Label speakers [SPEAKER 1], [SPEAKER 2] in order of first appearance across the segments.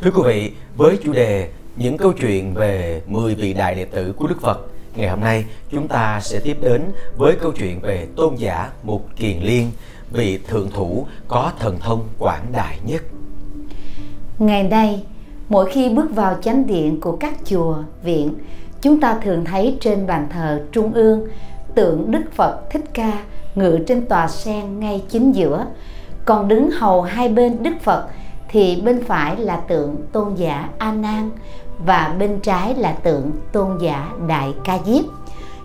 [SPEAKER 1] Thưa quý vị, với chủ đề những câu chuyện về 10 vị đại đệ tử của Đức Phật, ngày hôm nay chúng ta sẽ tiếp đến với câu chuyện về tôn giả Mục Kiền Liên, vị thượng thủ có thần thông quảng đại nhất.
[SPEAKER 2] Ngày nay, mỗi khi bước vào chánh điện của các chùa, viện, chúng ta thường thấy trên bàn thờ trung ương tượng Đức Phật Thích Ca ngự trên tòa sen ngay chính giữa, còn đứng hầu hai bên Đức Phật thì bên phải là tượng tôn giả A Nan và bên trái là tượng tôn giả Đại Ca Diếp.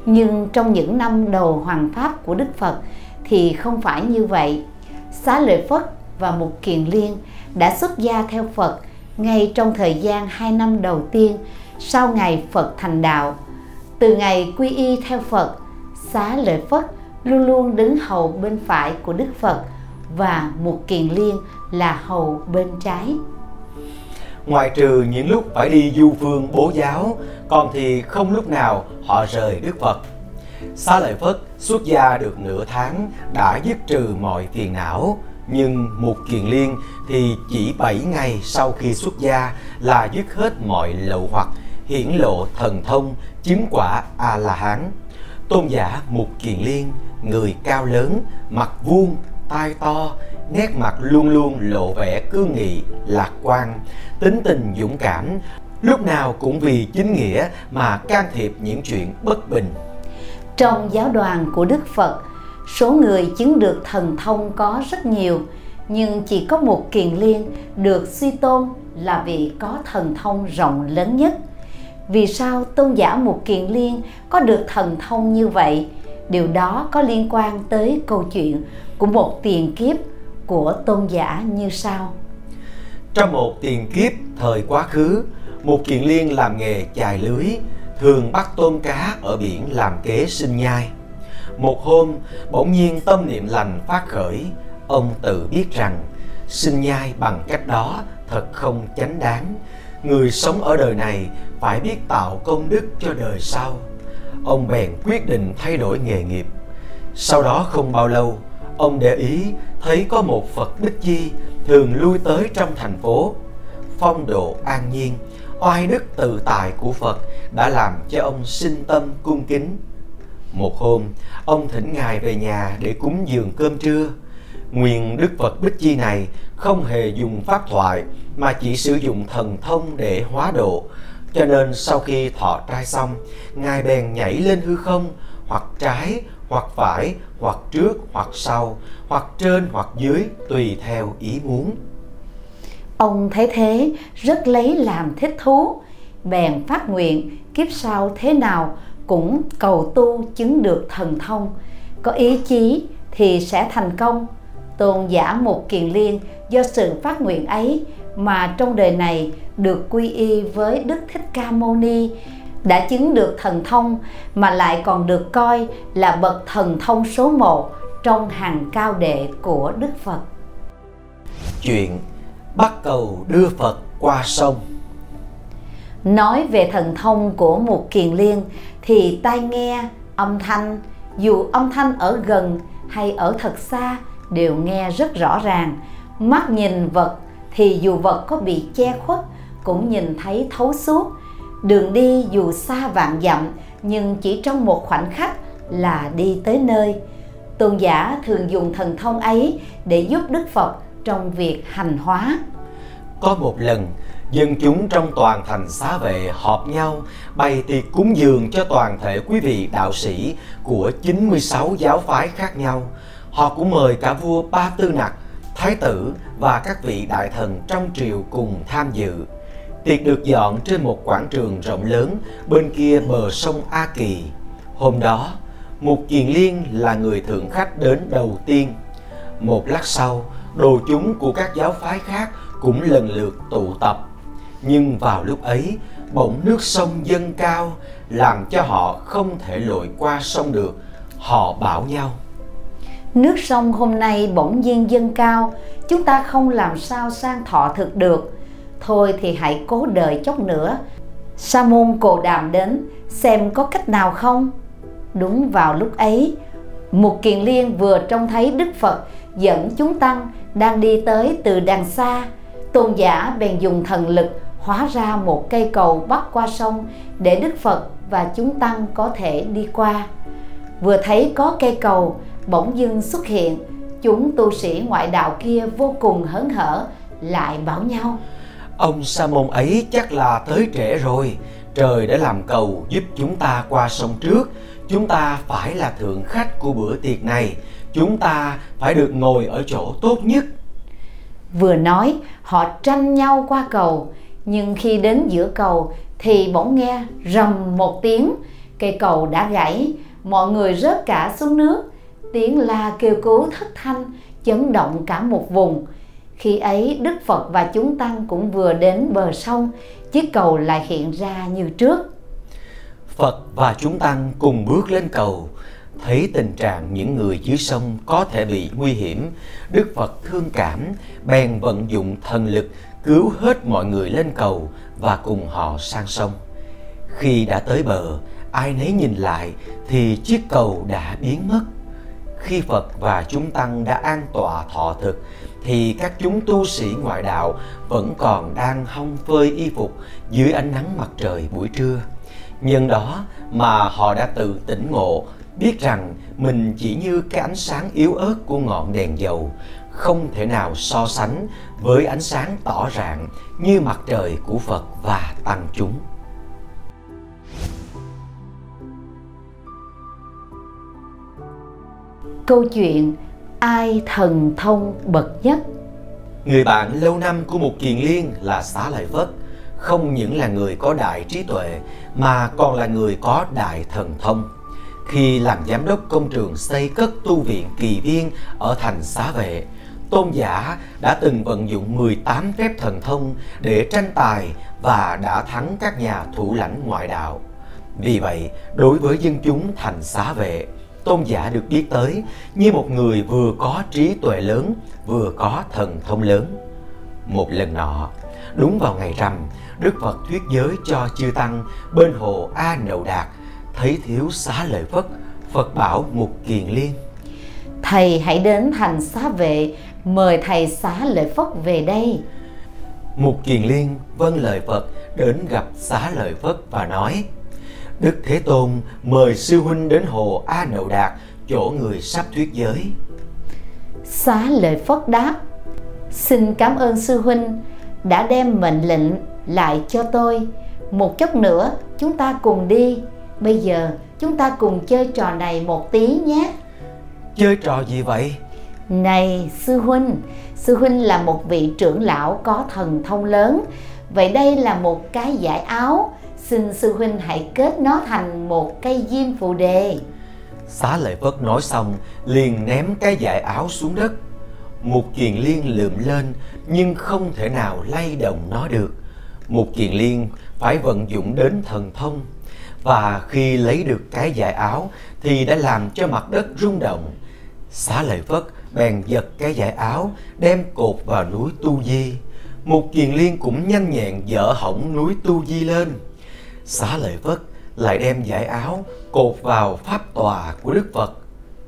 [SPEAKER 2] Nhưng trong những năm đầu hoàng pháp của Đức Phật thì không phải như vậy. Xá Lợi Phất và Mục Kiền Liên đã xuất gia theo Phật ngay trong thời gian hai năm đầu tiên sau ngày Phật thành đạo. Từ ngày quy y theo Phật, Xá Lợi Phất luôn luôn đứng hầu bên phải của Đức Phật và Mục Kiền Liên là hầu bên trái.
[SPEAKER 1] Ngoài trừ những lúc phải đi du phương bố giáo, còn thì không lúc nào họ rời Đức Phật. Xá Lợi Phất xuất gia được nửa tháng đã dứt trừ mọi phiền não, nhưng một Kiền Liên thì chỉ 7 ngày sau khi xuất gia là dứt hết mọi lậu hoặc, hiển lộ thần thông, chứng quả A-la-hán. Tôn giả Mục Kiền Liên, người cao lớn, mặt vuông, tai to, nét mặt luôn luôn lộ vẻ cương nghị, lạc quan, tính tình dũng cảm, lúc nào cũng vì chính nghĩa mà can thiệp những chuyện bất bình.
[SPEAKER 2] Trong giáo đoàn của Đức Phật, số người chứng được thần thông có rất nhiều, nhưng chỉ có một kiền liên được suy tôn là vị có thần thông rộng lớn nhất. Vì sao tôn giả một kiền liên có được thần thông như vậy? Điều đó có liên quan tới câu chuyện của một tiền kiếp của tôn giả như sau.
[SPEAKER 1] Trong một tiền kiếp thời quá khứ, một kiền liên làm nghề chài lưới, thường bắt tôm cá ở biển làm kế sinh nhai. Một hôm, bỗng nhiên tâm niệm lành phát khởi, ông tự biết rằng sinh nhai bằng cách đó thật không chánh đáng. Người sống ở đời này phải biết tạo công đức cho đời sau. Ông bèn quyết định thay đổi nghề nghiệp. Sau đó không bao lâu, ông để ý thấy có một Phật Bích Chi thường lui tới trong thành phố. Phong độ an nhiên, oai đức tự tại của Phật đã làm cho ông sinh tâm cung kính. Một hôm, ông thỉnh Ngài về nhà để cúng dường cơm trưa. Nguyên Đức Phật Bích Chi này không hề dùng pháp thoại mà chỉ sử dụng thần thông để hóa độ. Cho nên sau khi thọ trai xong, Ngài bèn nhảy lên hư không, hoặc trái, hoặc phải, hoặc trước, hoặc sau, hoặc trên, hoặc dưới, tùy theo ý muốn.
[SPEAKER 2] Ông thấy thế rất lấy làm thích thú, bèn phát nguyện kiếp sau thế nào cũng cầu tu chứng được thần thông, có ý chí thì sẽ thành công. Tôn giả một kiền liên do sự phát nguyện ấy mà trong đời này được quy y với Đức Thích Ca Mâu Ni đã chứng được thần thông mà lại còn được coi là bậc thần thông số một trong hàng cao đệ của Đức Phật.
[SPEAKER 1] Chuyện bắt cầu đưa Phật qua sông.
[SPEAKER 2] Nói về thần thông của một kiền liên thì tai nghe âm thanh dù âm thanh ở gần hay ở thật xa đều nghe rất rõ ràng. Mắt nhìn vật thì dù vật có bị che khuất cũng nhìn thấy thấu suốt đường đi dù xa vạn dặm nhưng chỉ trong một khoảnh khắc là đi tới nơi tôn giả thường dùng thần thông ấy để giúp đức phật trong việc hành hóa
[SPEAKER 1] có một lần dân chúng trong toàn thành xá vệ họp nhau bày tiệc cúng dường cho toàn thể quý vị đạo sĩ của 96 giáo phái khác nhau. Họ cũng mời cả vua Ba Tư Nặc, thái tử và các vị đại thần trong triều cùng tham dự. Tiệc được dọn trên một quảng trường rộng lớn bên kia bờ sông A Kỳ. Hôm đó, Mục Kiền Liên là người thượng khách đến đầu tiên. Một lát sau, đồ chúng của các giáo phái khác cũng lần lượt tụ tập. Nhưng vào lúc ấy, bỗng nước sông dâng cao làm cho họ không thể lội qua sông được. Họ bảo nhau.
[SPEAKER 2] Nước sông hôm nay bỗng nhiên dâng cao, chúng ta không làm sao sang thọ thực được thôi thì hãy cố đợi chốc nữa. Sa môn cồ đàm đến, xem có cách nào không? Đúng vào lúc ấy, một kiền liên vừa trông thấy đức phật dẫn chúng tăng đang đi tới từ đằng xa. Tôn giả bèn dùng thần lực hóa ra một cây cầu bắc qua sông để đức phật và chúng tăng có thể đi qua. Vừa thấy có cây cầu bỗng dưng xuất hiện, chúng tu sĩ ngoại đạo kia vô cùng hớn hở, lại bảo nhau
[SPEAKER 1] ông sa môn ấy chắc là tới trễ rồi. Trời đã làm cầu giúp chúng ta qua sông trước. Chúng ta phải là thượng khách của bữa tiệc này. Chúng ta phải được ngồi ở chỗ tốt nhất.
[SPEAKER 2] Vừa nói, họ tranh nhau qua cầu. Nhưng khi đến giữa cầu thì bỗng nghe rầm một tiếng. Cây cầu đã gãy, mọi người rớt cả xuống nước. Tiếng la kêu cứu thất thanh chấn động cả một vùng khi ấy, đức phật và chúng tăng cũng vừa đến bờ sông, chiếc cầu lại hiện ra như trước.
[SPEAKER 1] Phật và chúng tăng cùng bước lên cầu. Thấy tình trạng những người dưới sông có thể bị nguy hiểm, đức phật thương cảm, bèn vận dụng thần lực cứu hết mọi người lên cầu và cùng họ sang sông. Khi đã tới bờ, ai nấy nhìn lại thì chiếc cầu đã biến mất. Khi phật và chúng tăng đã an tọa thọ thực thì các chúng tu sĩ ngoại đạo vẫn còn đang hong phơi y phục dưới ánh nắng mặt trời buổi trưa. Nhân đó mà họ đã tự tỉnh ngộ, biết rằng mình chỉ như cái ánh sáng yếu ớt của ngọn đèn dầu, không thể nào so sánh với ánh sáng tỏ rạng như mặt trời của phật và tăng chúng.
[SPEAKER 2] Câu chuyện ai thần thông bậc nhất?
[SPEAKER 1] Người bạn lâu năm của một kiền liên là xá lợi phất. Không những là người có đại trí tuệ mà còn là người có đại thần thông. Khi làm giám đốc công trường xây cất tu viện kỳ viên ở thành xá vệ tôn giả đã từng vận dụng 18 phép thần thông để tranh tài và đã thắng các nhà thủ lãnh ngoại đạo. Vì vậy, đối với dân chúng thành xá vệ, tôn giả được biết tới như một người vừa có trí tuệ lớn, vừa có thần thông lớn. Một lần nọ, đúng vào ngày rằm, Đức Phật thuyết giới cho chư tăng bên hồ A Nậu Đạt, thấy thiếu xá lợi Phất, Phật bảo một kiền liên.
[SPEAKER 2] Thầy hãy đến thành xá vệ, mời thầy xá lợi Phất về đây.
[SPEAKER 1] Một kiền liên vâng lời Phật đến gặp xá lợi Phất và nói Đức Thế Tôn mời sư huynh đến hồ A Nậu Đạt, chỗ người sắp thuyết giới.
[SPEAKER 2] Xá lợi Phất đáp, xin cảm ơn sư huynh đã đem mệnh lệnh lại cho tôi. Một chút nữa chúng ta cùng đi. Bây giờ chúng ta cùng chơi trò này một tí nhé.
[SPEAKER 1] Chơi trò gì vậy?
[SPEAKER 2] Này sư huynh, sư huynh là một vị trưởng lão có thần thông lớn. Vậy đây là một cái giải áo xin sư huynh hãy kết nó thành một cây diêm phù đề.
[SPEAKER 1] Xá lợi phất nói xong, liền ném cái dải áo xuống đất. Một kiền liên lượm lên, nhưng không thể nào lay động nó được. Một kiền liên phải vận dụng đến thần thông, và khi lấy được cái dải áo thì đã làm cho mặt đất rung động. Xá lợi phất bèn giật cái dải áo, đem cột vào núi tu di. Một kiền liên cũng nhanh nhẹn dỡ hỏng núi tu di lên xá lợi phất lại đem giải áo cột vào pháp tòa của đức phật.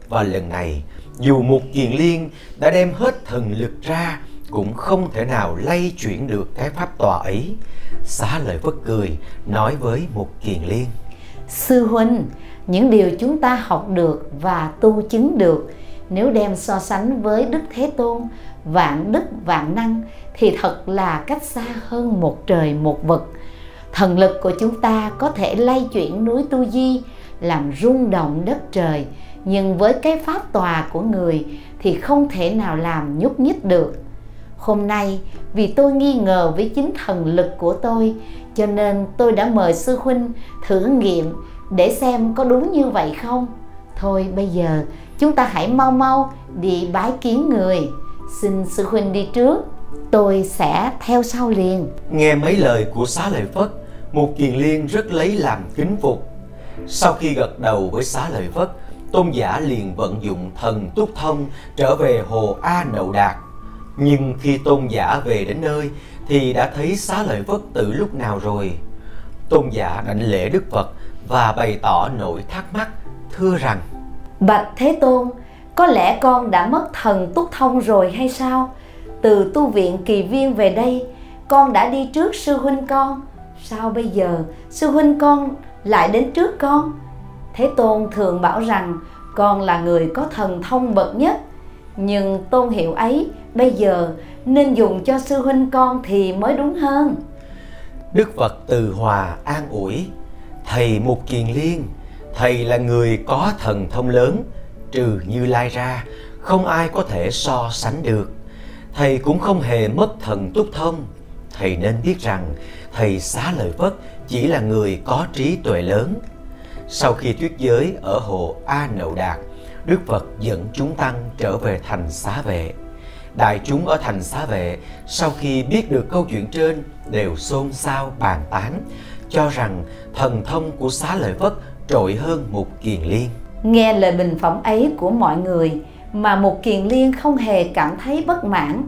[SPEAKER 1] Và lần này, dù một kiền liên đã đem hết thần lực ra, cũng không thể nào lay chuyển được cái pháp tòa ấy. Xá lợi phất cười, nói với một kiền liên.
[SPEAKER 2] Sư huynh, những điều chúng ta học được và tu chứng được, nếu đem so sánh với đức thế tôn, vạn đức, vạn năng, thì thật là cách xa hơn một trời một vực thần lực của chúng ta có thể lay chuyển núi tu di, làm rung động đất trời. Nhưng với cái pháp tòa của người thì không thể nào làm nhúc nhích được. Hôm nay, vì tôi nghi ngờ với chính thần lực của tôi, cho nên tôi đã mời sư huynh thử nghiệm để xem có đúng như vậy không. Thôi, bây giờ, chúng ta hãy mau mau đi bái kiến người. Xin sư huynh đi trước, tôi sẽ theo sau liền.
[SPEAKER 1] Nghe mấy lời của xá lợi phất một kiền liên rất lấy làm kính phục. Sau khi gật đầu với xá lợi phất, tôn giả liền vận dụng thần túc thông trở về hồ a nậu đạt. Nhưng khi tôn giả về đến nơi, thì đã thấy xá lợi phất từ lúc nào rồi? Tôn giả đảnh lễ đức phật và bày tỏ nỗi thắc mắc, thưa rằng,
[SPEAKER 2] bạch thế tôn, có lẽ con đã mất thần túc thông rồi hay sao? Từ tu viện kỳ viên về đây, con đã đi trước sư huynh con sao bây giờ? Sư huynh con lại đến trước con. Thế tôn thường bảo rằng, con là người có thần thông bậc nhất. Nhưng tôn hiệu ấy, bây giờ nên dùng cho sư huynh con thì mới đúng hơn.
[SPEAKER 1] Đức phật từ hòa an ủi, thầy mục kiền liên, thầy là người có thần thông lớn, trừ như lai ra, không ai có thể so sánh được. Thầy cũng không hề mất thần túc thông. Thầy nên biết rằng thầy xá lợi phất chỉ là người có trí tuệ lớn. Sau khi thuyết giới ở hồ a nậu đạt, đức phật dẫn chúng tăng trở về thành xá vệ. Đại chúng ở thành xá vệ sau khi biết được câu chuyện trên đều xôn xao bàn tán, cho rằng thần thông của xá lợi phất trội hơn một kiền liên.
[SPEAKER 2] Nghe lời bình phẩm ấy của mọi người mà một kiền liên không hề cảm thấy bất mãn,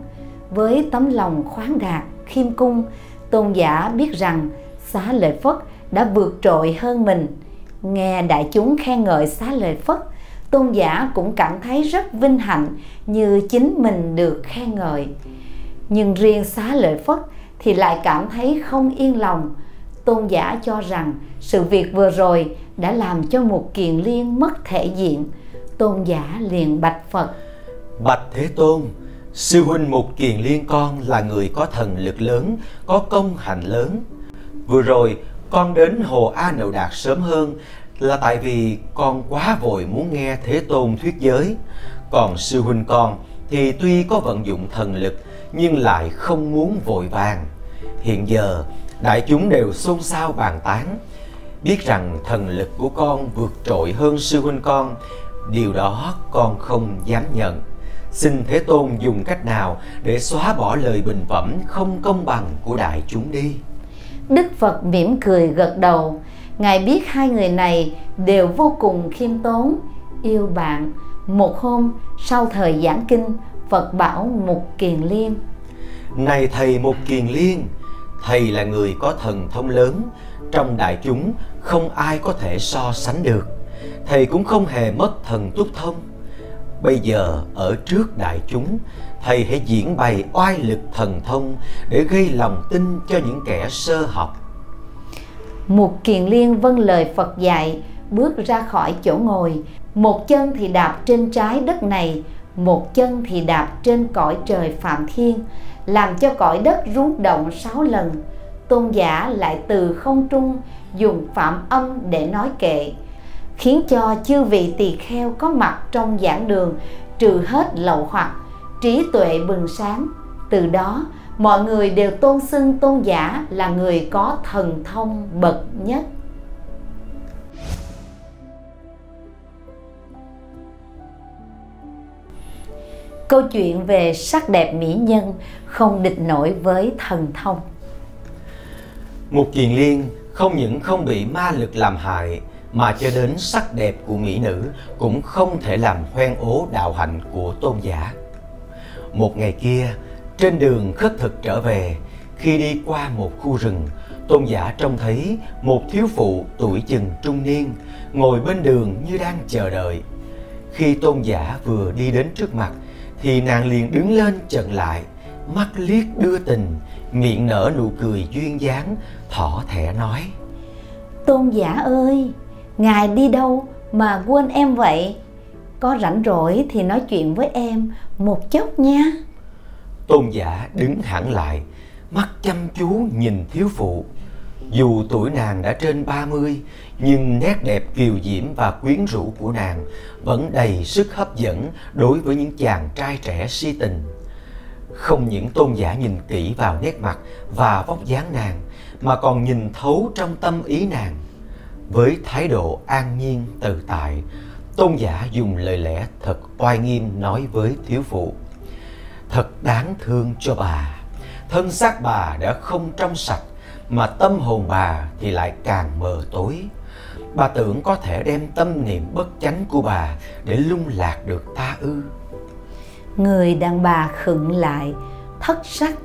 [SPEAKER 2] với tấm lòng khoáng đạt, khiêm cung tôn giả biết rằng xá lợi phất đã vượt trội hơn mình. Nghe đại chúng khen ngợi xá lợi phất, tôn giả cũng cảm thấy rất vinh hạnh như chính mình được khen ngợi. Nhưng riêng xá lợi phất thì lại cảm thấy không yên lòng. Tôn giả cho rằng sự việc vừa rồi đã làm cho một kiền liên mất thể diện. Tôn giả liền bạch phật.
[SPEAKER 1] Bạch thế tôn sư huynh một kiền liên con là người có thần lực lớn, có công hạnh lớn. Vừa rồi, con đến hồ a nậu đạt sớm hơn là tại vì con quá vội muốn nghe thế tôn thuyết giới. Còn sư huynh con thì tuy có vận dụng thần lực, nhưng lại không muốn vội vàng. Hiện giờ, đại chúng đều xôn xao bàn tán. Biết rằng thần lực của con vượt trội hơn sư huynh con, điều đó con không dám nhận xin thế tôn dùng cách nào để xóa bỏ lời bình phẩm không công bằng của đại chúng đi?
[SPEAKER 2] Đức phật mỉm cười gật đầu. Ngài biết hai người này đều vô cùng khiêm tốn yêu bạn. Một hôm sau thời giảng kinh phật bảo một kiền liên
[SPEAKER 1] này thầy một kiền liên thầy là người có thần thông lớn. Trong đại chúng không ai có thể so sánh được. Thầy cũng không hề mất thần túc thông bây giờ, ở trước đại chúng, thầy hãy diễn bày oai lực thần thông để gây lòng tin cho những kẻ sơ học.
[SPEAKER 2] Một kiền liên vâng lời phật dạy, bước ra khỏi chỗ ngồi. Một chân thì đạp trên trái đất này, một chân thì đạp trên cõi trời phạm thiên, làm cho cõi đất rung động sáu lần. Tôn giả lại từ không trung dùng phạm âm để nói kệ khiến cho chư vị tỳ kheo có mặt trong giảng đường, trừ hết lậu hoặc, trí tuệ bừng sáng. Từ đó, mọi người đều tôn xưng tôn giả là người có thần thông bậc nhất. Câu chuyện về sắc đẹp mỹ nhân không địch nổi với thần thông.
[SPEAKER 1] Một kiền liên không những không bị ma lực làm hại mà cho đến sắc đẹp của mỹ nữ cũng không thể làm hoen ố đạo hạnh của tôn giả. Một ngày kia, trên đường khất thực trở về, khi đi qua một khu rừng, tôn giả trông thấy một thiếu phụ tuổi chừng trung niên ngồi bên đường như đang chờ đợi. Khi tôn giả vừa đi đến trước mặt, thì nàng liền đứng lên chận lại, mắt liếc đưa tình, miệng nở nụ cười duyên dáng, thỏ thẻ nói.
[SPEAKER 2] Tôn giả ơi, ngài đi đâu mà quên em vậy? Có rảnh rỗi thì nói chuyện với em một chốc nha.
[SPEAKER 1] Tôn giả đứng hẳn lại, mắt chăm chú nhìn thiếu phụ. Dù tuổi nàng đã trên 30, nhưng nét đẹp kiều diễm và quyến rũ của nàng vẫn đầy sức hấp dẫn đối với những chàng trai trẻ si tình. Không những tôn giả nhìn kỹ vào nét mặt và vóc dáng nàng, mà còn nhìn thấu trong tâm ý nàng. Với thái độ an nhiên tự tại, tôn giả dùng lời lẽ thật oai nghiêm nói với thiếu phụ. Thật đáng thương cho bà thân xác bà đã không trong sạch mà tâm hồn bà thì lại càng mờ tối. Bà tưởng có thể đem tâm niệm bất chánh của bà để lung lạc được ta ư.
[SPEAKER 2] Người đàn bà khựng lại thất sắc.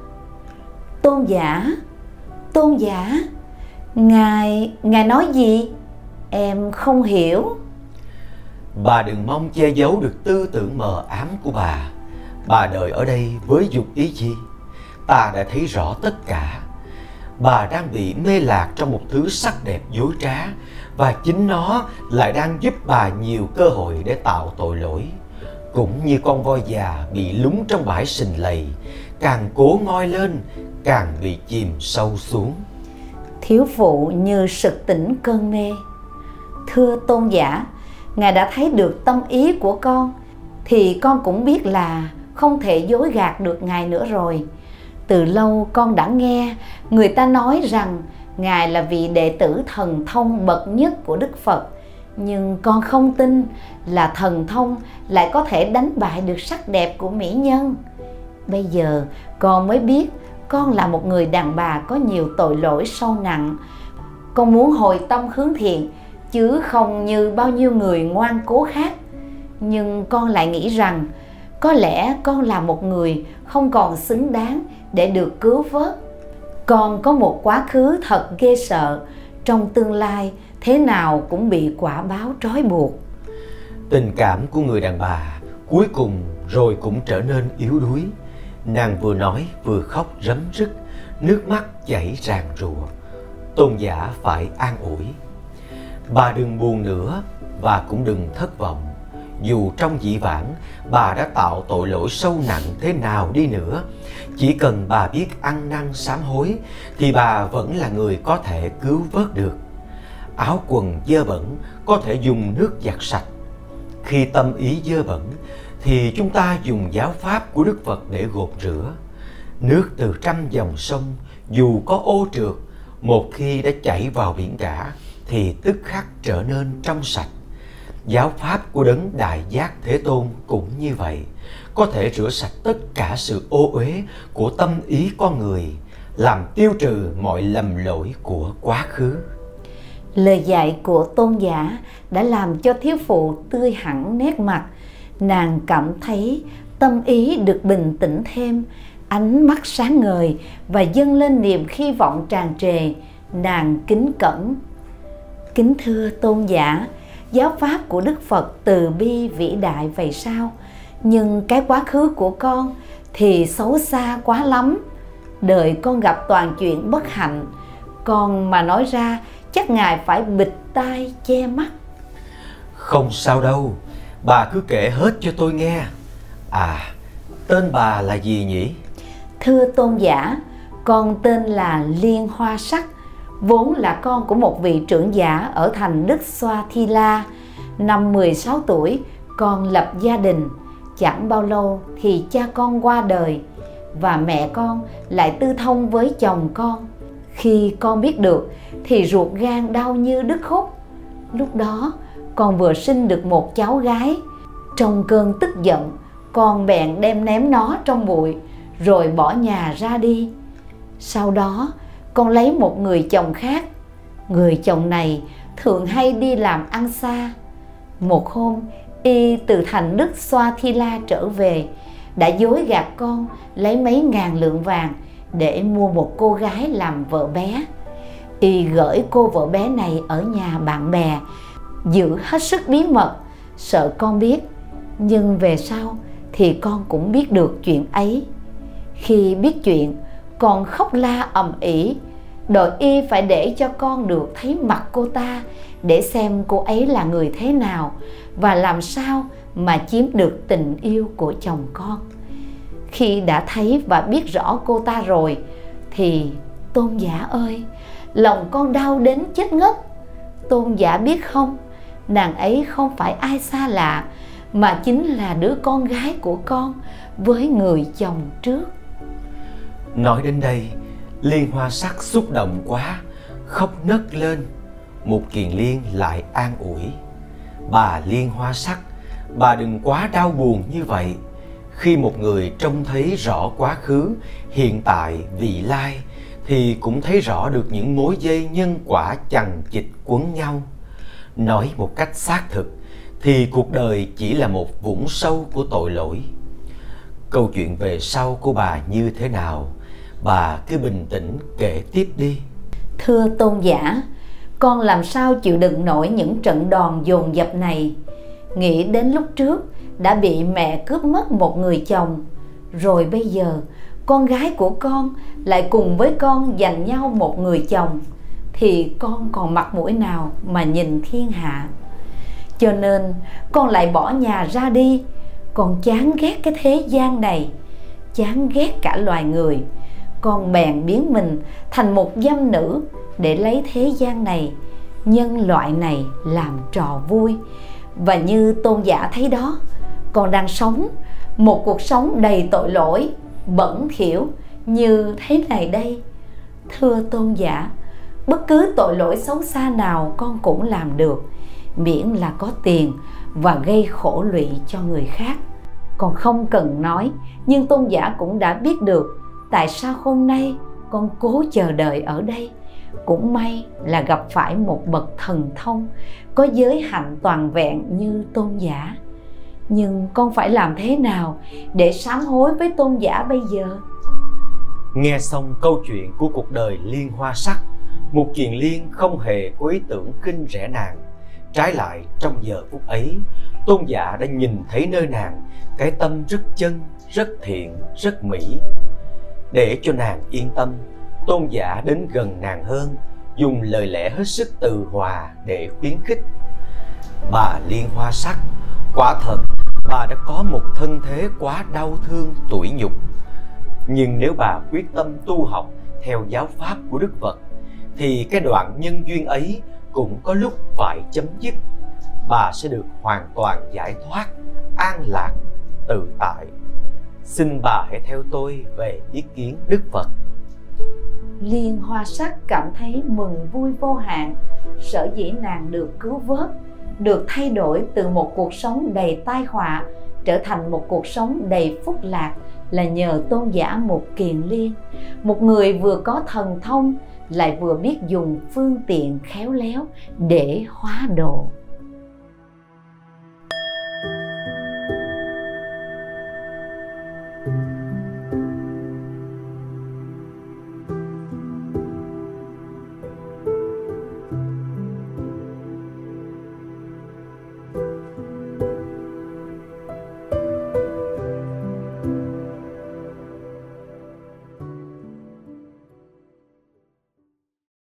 [SPEAKER 2] Tôn giả tôn giả ngài ngài nói gì? Em không hiểu
[SPEAKER 1] bà đừng mong che giấu được tư tưởng mờ ám của bà Bà đợi ở đây với dục ý gì? Ta đã thấy rõ tất cả. Bà đang bị mê lạc trong một thứ sắc đẹp dối trá và chính nó lại đang giúp bà nhiều cơ hội để tạo tội lỗi. Cũng như con voi già bị lúng trong bãi sình lầy, càng cố ngoi lên, càng bị chìm sâu xuống.
[SPEAKER 2] Thiếu phụ như sực tỉnh cơn mê. Thưa tôn giả, Ngài đã thấy được tâm ý của con, thì con cũng biết là không thể dối gạt được Ngài nữa rồi. Từ lâu con đã nghe người ta nói rằng Ngài là vị đệ tử thần thông bậc nhất của Đức Phật. Nhưng con không tin là thần thông lại có thể đánh bại được sắc đẹp của mỹ nhân. Bây giờ con mới biết con là một người đàn bà có nhiều tội lỗi sâu nặng. Con muốn hồi tâm hướng thiện chứ không như bao nhiêu người ngoan cố khác. Nhưng con lại nghĩ rằng, có lẽ con là một người không còn xứng đáng để được cứu vớt. Con có một quá khứ thật ghê sợ, trong tương lai thế nào cũng bị quả báo trói buộc.
[SPEAKER 1] Tình cảm của người đàn bà cuối cùng rồi cũng trở nên yếu đuối. Nàng vừa nói vừa khóc rấm rứt, nước mắt chảy ràn rụa. Tôn giả phải an ủi bà đừng buồn nữa và cũng đừng thất vọng. Dù trong dĩ vãng, bà đã tạo tội lỗi sâu nặng thế nào đi nữa. Chỉ cần bà biết ăn năn sám hối, thì bà vẫn là người có thể cứu vớt được. Áo quần dơ bẩn có thể dùng nước giặt sạch. Khi tâm ý dơ bẩn, thì chúng ta dùng giáo pháp của đức phật để gột rửa. Nước từ trăm dòng sông, dù có ô trượt, một khi đã chảy vào biển cả thì tức khắc trở nên trong sạch. Giáo pháp của đấng đại giác thế tôn cũng như vậy, có thể rửa sạch tất cả sự ô uế của tâm ý con người, làm tiêu trừ mọi lầm lỗi của quá khứ.
[SPEAKER 2] Lời dạy của tôn giả đã làm cho thiếu phụ tươi hẳn nét mặt. Nàng cảm thấy tâm ý được bình tĩnh thêm, ánh mắt sáng ngời và dâng lên niềm hy vọng tràn trề. Nàng kính cẩn kính thưa tôn giả giáo pháp của Đức Phật từ bi vĩ đại vậy sao? Nhưng cái quá khứ của con thì xấu xa quá lắm. Đời con gặp toàn chuyện bất hạnh, con mà nói ra chắc ngài phải bịt tai che mắt.
[SPEAKER 1] Không sao đâu, bà cứ kể hết cho tôi nghe. À, tên bà là gì nhỉ?
[SPEAKER 2] Thưa tôn giả, con tên là Liên Hoa Sắc vốn là con của một vị trưởng giả ở thành Đức Xoa Thi La. Năm 16 tuổi, con lập gia đình. Chẳng bao lâu thì cha con qua đời và mẹ con lại tư thông với chồng con. Khi con biết được thì ruột gan đau như đứt khúc. Lúc đó con vừa sinh được một cháu gái. Trong cơn tức giận, con bèn đem ném nó trong bụi rồi bỏ nhà ra đi. Sau đó, con lấy một người chồng khác. Người chồng này thường hay đi làm ăn xa. Một hôm, y từ thành đức xoa thi la trở về, đã dối gạt con lấy mấy ngàn lượng vàng để mua một cô gái làm vợ bé. Y gửi cô vợ bé này ở nhà bạn bè, giữ hết sức bí mật, sợ con biết. Nhưng về sau thì con cũng biết được chuyện ấy. Khi biết chuyện, con khóc la ầm ĩ đội y phải để cho con được thấy mặt cô ta, để xem cô ấy là người thế nào và làm sao mà chiếm được tình yêu của chồng con. Khi đã thấy và biết rõ cô ta rồi, thì tôn giả ơi, lòng con đau đến chết ngất. Tôn giả biết không, nàng ấy không phải ai xa lạ, mà chính là đứa con gái của con với người chồng trước.
[SPEAKER 1] Nói đến đây Liên hoa sắc xúc động quá Khóc nấc lên. Một kiền liên lại an ủi. Bà liên hoa sắc Bà đừng quá đau buồn như vậy. Khi một người trông thấy rõ quá khứ Hiện tại, vị lai Thì cũng thấy rõ được những mối dây nhân quả chằng chịch quấn nhau. Nói một cách xác thực Thì cuộc đời chỉ là một vũng sâu của tội lỗi. Câu chuyện về sau của bà như thế nào? Bà cứ bình tĩnh kể tiếp đi.
[SPEAKER 2] Thưa tôn giả, con làm sao chịu đựng nổi những trận đòn dồn dập này? Nghĩ đến lúc trước, đã bị mẹ cướp mất một người chồng. Rồi bây giờ, con gái của con lại cùng với con dành nhau một người chồng. Thì con còn mặt mũi nào mà nhìn thiên hạ? Cho nên, con lại bỏ nhà ra đi. Con chán ghét cái thế gian này, chán ghét cả loài người con bèn biến mình thành một dâm nữ để lấy thế gian này, nhân loại này làm trò vui. Và như tôn giả thấy đó, con đang sống một cuộc sống đầy tội lỗi, bẩn thỉu như thế này đây. Thưa tôn giả, bất cứ tội lỗi xấu xa nào con cũng làm được, miễn là có tiền và gây khổ lụy cho người khác. Còn không cần nói, nhưng tôn giả cũng đã biết được tại sao hôm nay con cố chờ đợi ở đây? Cũng may là gặp phải một bậc thần thông có giới hạnh toàn vẹn như tôn giả. Nhưng con phải làm thế nào để sám hối với tôn giả bây giờ?
[SPEAKER 1] Nghe xong câu chuyện của cuộc đời liên hoa sắc một kiền liên không hề có ý tưởng khinh rẻ nàng. Trái lại, trong giờ phút ấy, tôn giả đã nhìn thấy nơi nàng, cái tâm rất chân, rất thiện, rất mỹ để cho nàng yên tâm, tôn giả đến gần nàng hơn, dùng lời lẽ hết sức từ hòa để khuyến khích. Bà liên hoa sắc, quả thật, bà đã có một thân thế quá đau thương tủi nhục. Nhưng nếu bà quyết tâm tu học theo giáo pháp của đức phật, thì cái đoạn nhân duyên ấy cũng có lúc phải chấm dứt. Bà sẽ được hoàn toàn giải thoát, an lạc, tự tại xin bà hãy theo tôi về ý kiến đức phật.
[SPEAKER 2] Liên hoa sắc cảm thấy mừng vui vô hạn. Sở dĩ nàng được cứu vớt, được thay đổi từ một cuộc sống đầy tai họa trở thành một cuộc sống đầy phúc lạc là nhờ tôn giả một kiền liên. Một người vừa có thần thông, lại vừa biết dùng phương tiện khéo léo để hóa độ.